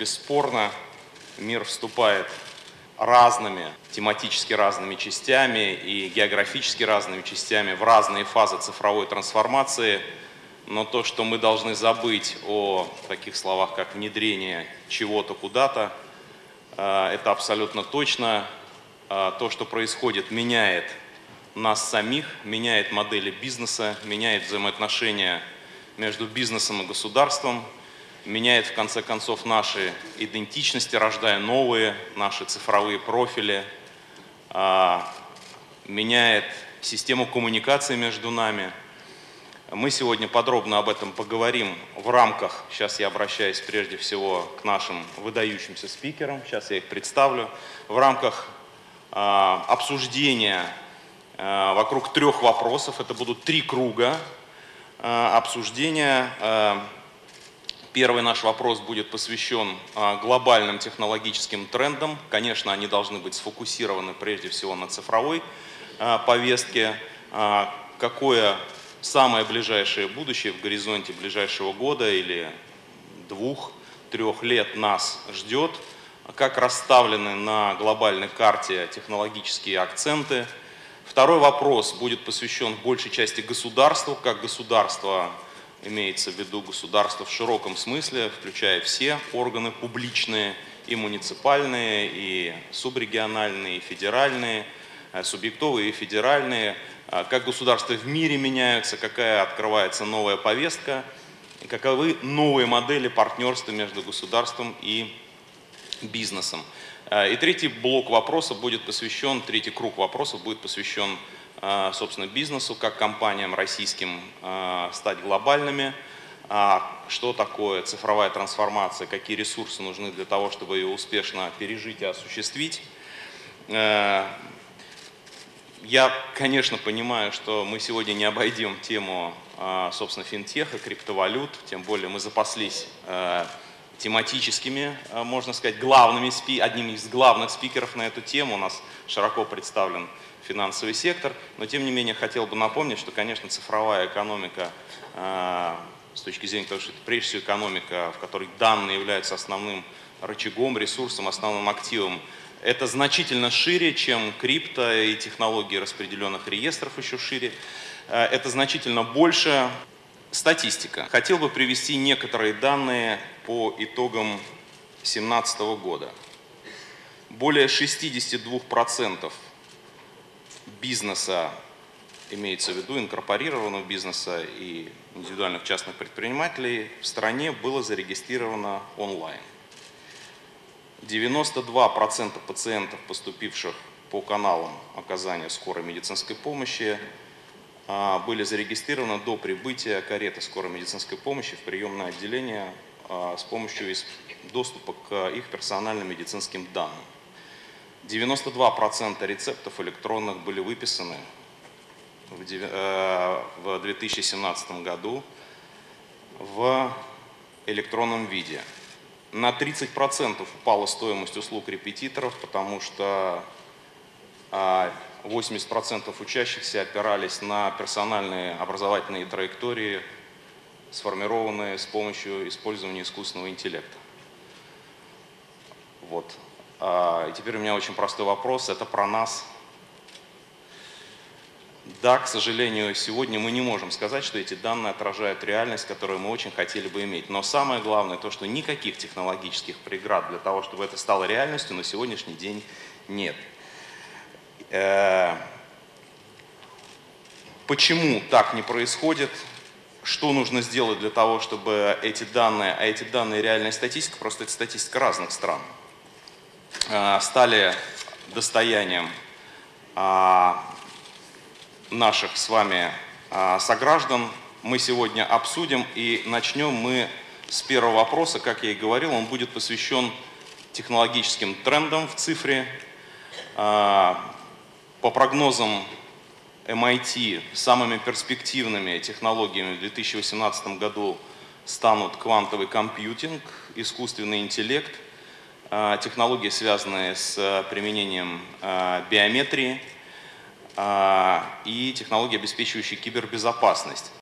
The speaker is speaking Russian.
бесспорно, мир вступает разными, тематически разными частями и географически разными частями в разные фазы цифровой трансформации. Но то, что мы должны забыть о таких словах, как внедрение чего-то куда-то, э, это абсолютно точно. Э, то, что происходит, меняет нас самих, меняет модели бизнеса, меняет взаимоотношения между бизнесом и государством, меняет в конце концов наши идентичности, рождая новые наши цифровые профили, а, меняет систему коммуникации между нами. Мы сегодня подробно об этом поговорим в рамках, сейчас я обращаюсь прежде всего к нашим выдающимся спикерам, сейчас я их представлю, в рамках а, обсуждения а, вокруг трех вопросов, это будут три круга обсуждения Первый наш вопрос будет посвящен а, глобальным технологическим трендам. Конечно, они должны быть сфокусированы прежде всего на цифровой а, повестке. А, какое самое ближайшее будущее в горизонте ближайшего года или двух-трех лет нас ждет, как расставлены на глобальной карте технологические акценты. Второй вопрос будет посвящен большей части государству, как государство имеется в виду государство в широком смысле, включая все органы публичные, и муниципальные, и субрегиональные, и федеральные, э, субъектовые и федеральные, э, как государства в мире меняются, какая открывается новая повестка, и каковы новые модели партнерства между государством и бизнесом. Э, и третий блок вопросов будет посвящен, третий круг вопросов будет посвящен а, собственно, бизнесу, как компаниям российским а, стать глобальными, а, что такое цифровая трансформация, какие ресурсы нужны для того, чтобы ее успешно пережить и осуществить. Э, я, конечно, понимаю, что мы сегодня не обойдем тему, собственно, финтеха, криптовалют, тем более мы запаслись э, тематическими, можно сказать, главными, одним из главных спикеров на эту тему. У нас широко представлен финансовый сектор. Но тем не менее хотел бы напомнить, что, конечно, цифровая экономика э, с точки зрения того, что это прежде всего экономика, в которой данные являются основным рычагом, ресурсом, основным активом, это значительно шире, чем крипто и технологии распределенных реестров еще шире. Э, это значительно больше. Статистика. Хотел бы привести некоторые данные по итогам 2017 года. Более 62% бизнеса, имеется в виду инкорпорированного бизнеса и индивидуальных частных предпринимателей, в стране было зарегистрировано онлайн. 92% пациентов, поступивших по каналам оказания скорой медицинской помощи, были зарегистрированы до прибытия кареты скорой медицинской помощи в приемное отделение а, с помощью доступа к их персональным медицинским данным. 92% рецептов электронных были выписаны в 2017 э, году в электронном виде. На 30% упала стоимость услуг репетиторов, потому что 80% а, учащихся опирались на персональные образовательные траектории, сформированные с помощью использования искусственного интеллекта. Вот. А, и теперь у меня очень простой вопрос, это про нас. Да, к сожалению, сегодня мы не можем сказать, что эти данные отражают реальность, которую мы очень хотели бы иметь. Но самое главное то, что никаких технологических преград для того, чтобы это стало реальностью, на сегодняшний день нет. Э, почему так не происходит? Что нужно сделать для того, чтобы эти данные, а эти данные реальная статистика, просто это статистика разных стран, Э, стали достоянием а, наших с вами а, сограждан, мы сегодня обсудим и начнем мы с первого вопроса, как я и говорил, он будет посвящен технологическим трендам в цифре. По прогнозам MIT, самыми перспективными технологиями в 2018 году станут квантовый компьютинг, искусственный интеллект – а, технологии, связанные с а, применением а, биометрии и технологии, обеспечивающие кибербезопасность.